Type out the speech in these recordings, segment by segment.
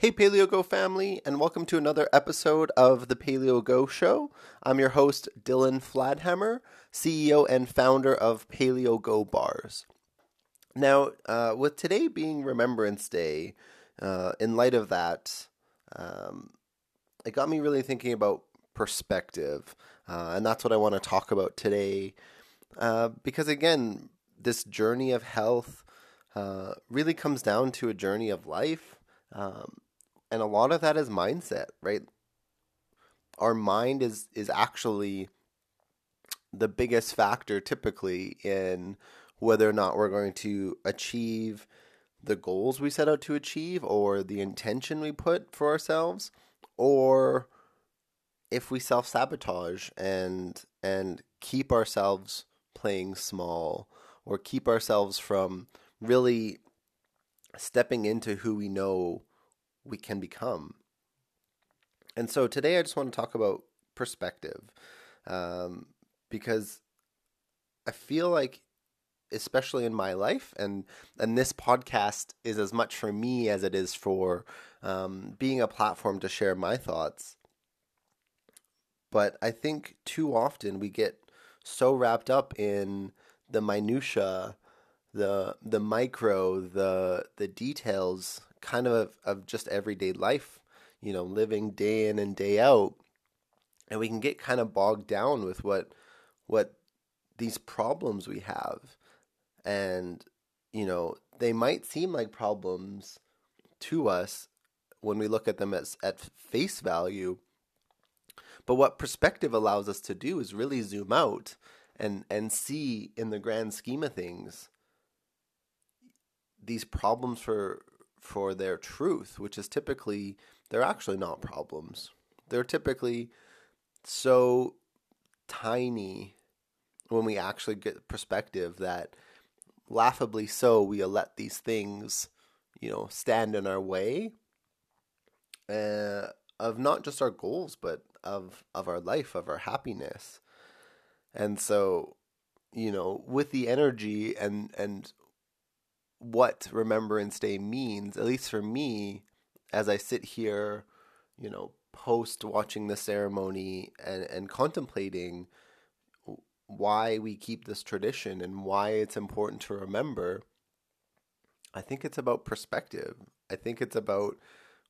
Hey, Paleo Go family, and welcome to another episode of the Paleo Go Show. I'm your host, Dylan Fladhammer, CEO and founder of Paleo Go Bars. Now, uh, with today being Remembrance Day, uh, in light of that, um, it got me really thinking about perspective, uh, and that's what I want to talk about today. Uh, because again, this journey of health uh, really comes down to a journey of life. Um, and a lot of that is mindset, right? Our mind is is actually the biggest factor typically in whether or not we're going to achieve the goals we set out to achieve or the intention we put for ourselves or if we self-sabotage and and keep ourselves playing small or keep ourselves from really stepping into who we know we can become. And so today I just want to talk about perspective um, because I feel like, especially in my life, and and this podcast is as much for me as it is for um, being a platform to share my thoughts. But I think too often we get so wrapped up in the minutia, the the micro, the the details kind of of just everyday life, you know, living day in and day out. And we can get kind of bogged down with what what these problems we have. And you know, they might seem like problems to us when we look at them as at face value. But what perspective allows us to do is really zoom out and and see in the grand scheme of things these problems for for their truth, which is typically they're actually not problems. They're typically so tiny when we actually get perspective that laughably so we let these things, you know, stand in our way uh, of not just our goals but of of our life, of our happiness. And so, you know, with the energy and and what Remembrance Day means, at least for me, as I sit here, you know, post watching the ceremony and, and contemplating why we keep this tradition and why it's important to remember, I think it's about perspective. I think it's about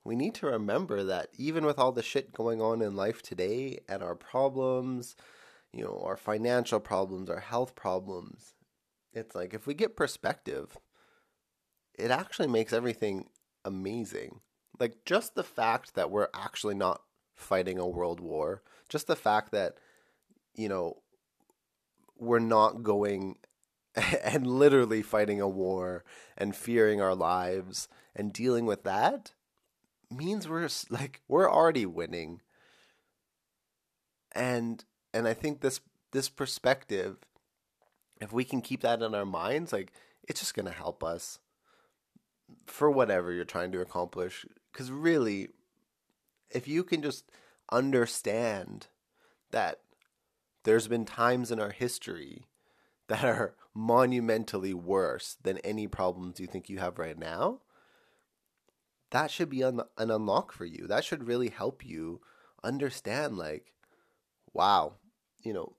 we need to remember that even with all the shit going on in life today and our problems, you know, our financial problems, our health problems, it's like if we get perspective, it actually makes everything amazing. Like just the fact that we're actually not fighting a world war, just the fact that you know we're not going and literally fighting a war and fearing our lives and dealing with that means we're like we're already winning. And and I think this this perspective if we can keep that in our minds like it's just going to help us for whatever you're trying to accomplish. Because really, if you can just understand that there's been times in our history that are monumentally worse than any problems you think you have right now, that should be an, an unlock for you. That should really help you understand, like, wow, you know,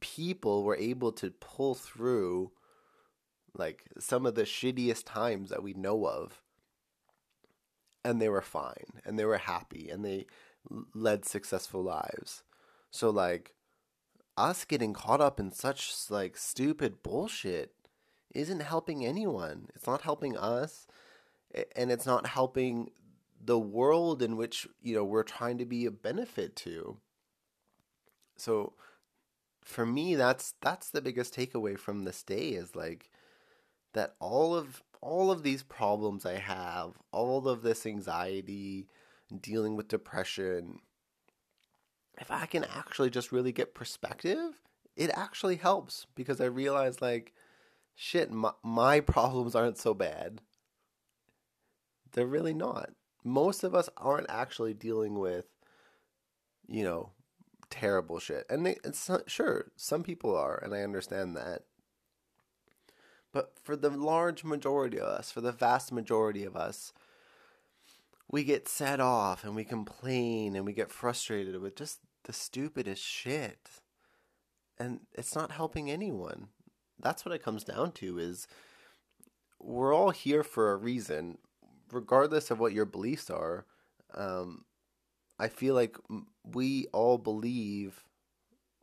people were able to pull through like some of the shittiest times that we know of. And they were fine and they were happy and they led successful lives. So like us getting caught up in such like stupid bullshit isn't helping anyone. It's not helping us and it's not helping the world in which you know we're trying to be a benefit to. So for me that's that's the biggest takeaway from this day is like that all of all of these problems I have, all of this anxiety, dealing with depression, if I can actually just really get perspective, it actually helps because I realize like shit, my, my problems aren't so bad. They're really not. Most of us aren't actually dealing with you know, terrible shit. And they, it's sure, some people are, and I understand that. But for the large majority of us, for the vast majority of us, we get set off and we complain and we get frustrated with just the stupidest shit. And it's not helping anyone. That's what it comes down to is we're all here for a reason, regardless of what your beliefs are. Um, I feel like we all believe,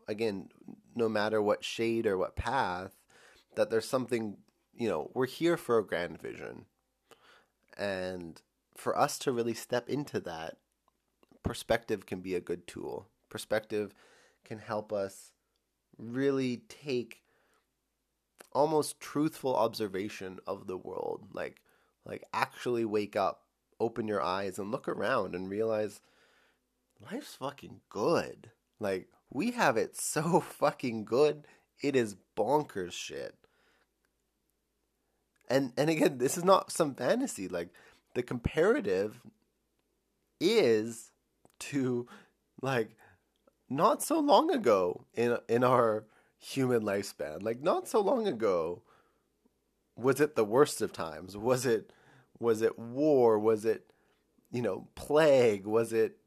again, no matter what shade or what path, that there's something, you know, we're here for a grand vision. And for us to really step into that, perspective can be a good tool. Perspective can help us really take almost truthful observation of the world like like actually wake up open your eyes and look around and realize life's fucking good like we have it so fucking good it is bonkers shit and and again this is not some fantasy like the comparative is to like not so long ago in in our human lifespan. Like not so long ago was it the worst of times? Was it was it war? Was it you know, plague? Was it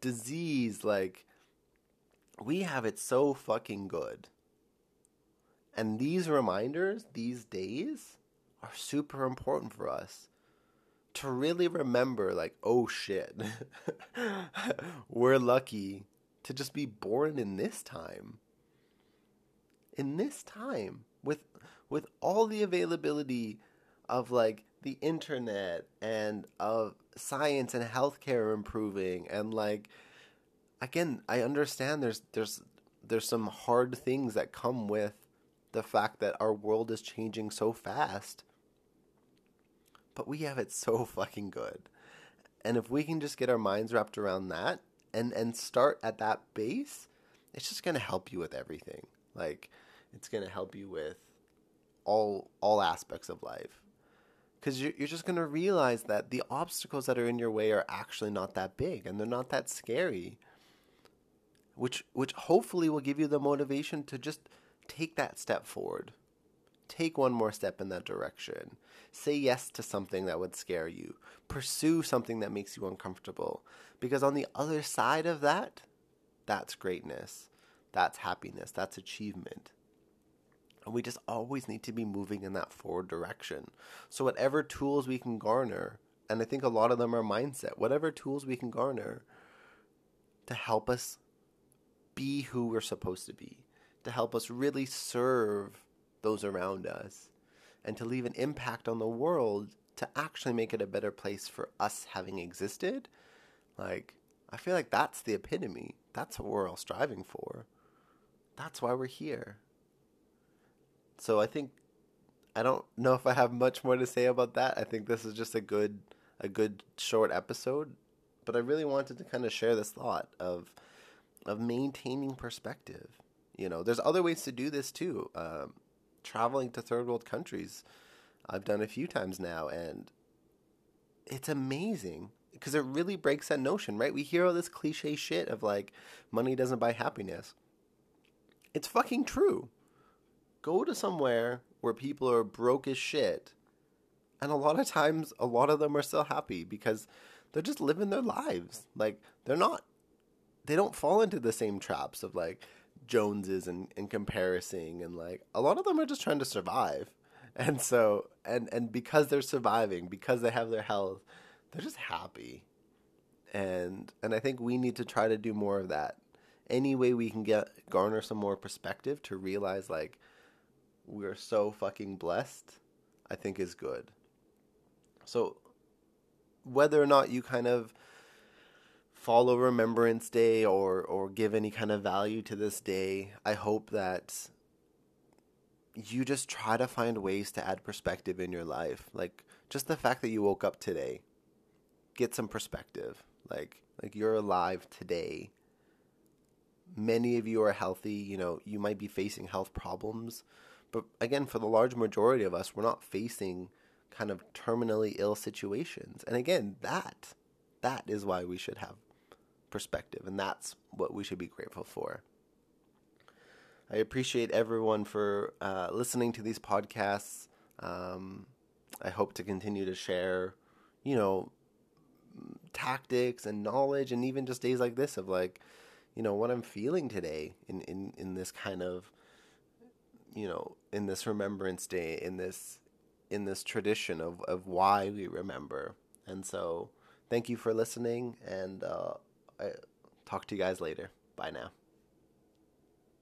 disease like we have it so fucking good. And these reminders, these days are super important for us to really remember like oh shit. We're lucky to just be born in this time in this time with with all the availability of like the internet and of science and healthcare improving and like again I understand there's there's there's some hard things that come with the fact that our world is changing so fast but we have it so fucking good and if we can just get our minds wrapped around that and and start at that base it's just going to help you with everything like it's going to help you with all all aspects of life. Because you're, you're just going to realize that the obstacles that are in your way are actually not that big and they're not that scary. Which, which hopefully will give you the motivation to just take that step forward. Take one more step in that direction. Say yes to something that would scare you. Pursue something that makes you uncomfortable. Because on the other side of that, that's greatness. That's happiness. That's achievement. And we just always need to be moving in that forward direction. So, whatever tools we can garner, and I think a lot of them are mindset, whatever tools we can garner to help us be who we're supposed to be, to help us really serve those around us, and to leave an impact on the world to actually make it a better place for us having existed. Like, I feel like that's the epitome. That's what we're all striving for. That's why we're here. So I think I don't know if I have much more to say about that. I think this is just a good a good short episode, but I really wanted to kind of share this thought of of maintaining perspective. You know, there's other ways to do this too. Um, traveling to third world countries, I've done a few times now, and it's amazing because it really breaks that notion, right? We hear all this cliche shit of like money doesn't buy happiness. It's fucking true go to somewhere where people are broke as shit. And a lot of times, a lot of them are still happy because they're just living their lives. Like, they're not, they don't fall into the same traps of like Joneses and, and comparison. And like, a lot of them are just trying to survive. And so, and, and because they're surviving, because they have their health, they're just happy. And, and I think we need to try to do more of that. Any way we can get, garner some more perspective to realize like, we're so fucking blessed, I think is good. So, whether or not you kind of follow Remembrance Day or or give any kind of value to this day, I hope that you just try to find ways to add perspective in your life. Like just the fact that you woke up today, get some perspective. Like like you're alive today. Many of you are healthy, you know, you might be facing health problems, but again, for the large majority of us, we're not facing kind of terminally ill situations. And again, that that is why we should have perspective, and that's what we should be grateful for. I appreciate everyone for uh, listening to these podcasts. Um, I hope to continue to share, you know, tactics and knowledge, and even just days like this of like, you know, what I'm feeling today in in in this kind of, you know, in this Remembrance Day, in this in this tradition of of why we remember. And so, thank you for listening, and uh, I talk to you guys later. Bye now.